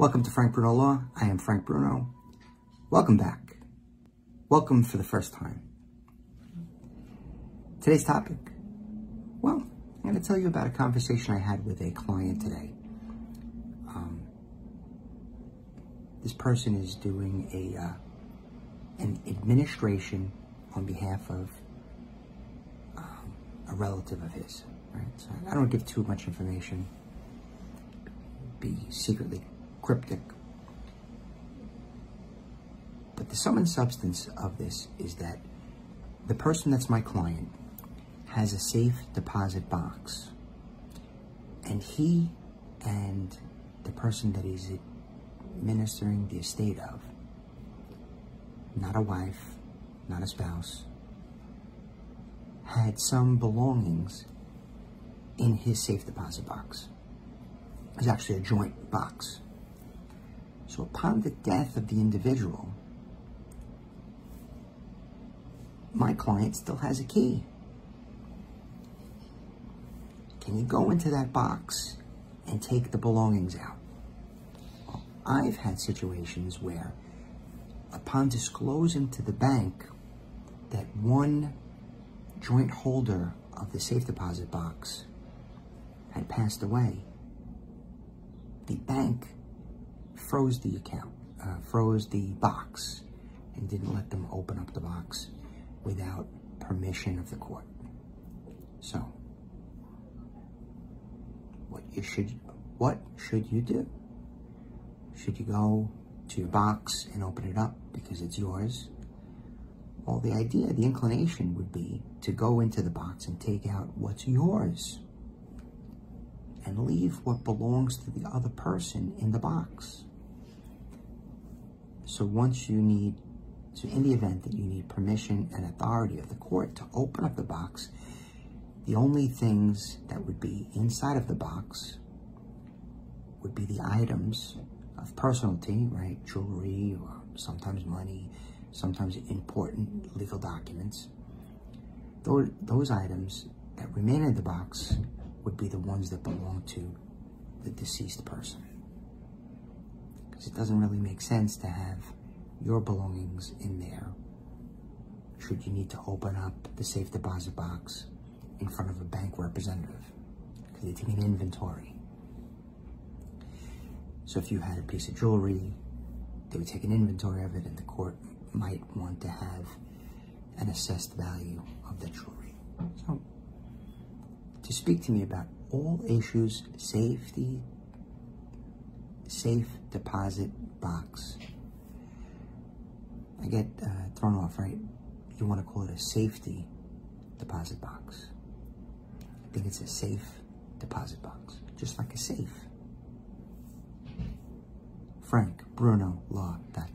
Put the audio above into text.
Welcome to Frank Bruno Law. I am Frank Bruno. Welcome back. Welcome for the first time. Today's topic. Well, I'm going to tell you about a conversation I had with a client today. Um, this person is doing a uh, an administration on behalf of um, a relative of his. Right? So I don't give too much information. Be secretly cryptic. But the sum and substance of this is that the person that's my client has a safe deposit box. And he and the person that he's administering the estate of, not a wife, not a spouse, had some belongings in his safe deposit box. It was actually a joint box. So upon the death of the individual, my client still has a key. Can you go into that box and take the belongings out? Well, I've had situations where, upon disclosing to the bank that one joint holder of the safe deposit box had passed away, the bank froze the account, uh, froze the box, and didn't let them open up the box without permission of the court. So, what you should, what should you do? Should you go to your box and open it up because it's yours? Well, the idea, the inclination would be to go into the box and take out what's yours and leave what belongs to the other person in the box. So once you need, so in the event that you need permission and authority of the court to open up the box, the only things that would be inside of the box would be the items of personality, right? Jewelry or sometimes money, sometimes important legal documents. Those, those items that remain in the box would be the ones that belong to the deceased person because it doesn't really make sense to have your belongings in there should you need to open up the safe deposit box in front of a bank representative because they take an inventory. So if you had a piece of jewelry, they would take an inventory of it and the court might want to have an assessed value of the jewelry. So to speak to me about all issues, safety, safe deposit box. I get uh, thrown off, right? You want to call it a safety deposit box. I think it's a safe deposit box, just like a safe. Frank Bruno Law.com.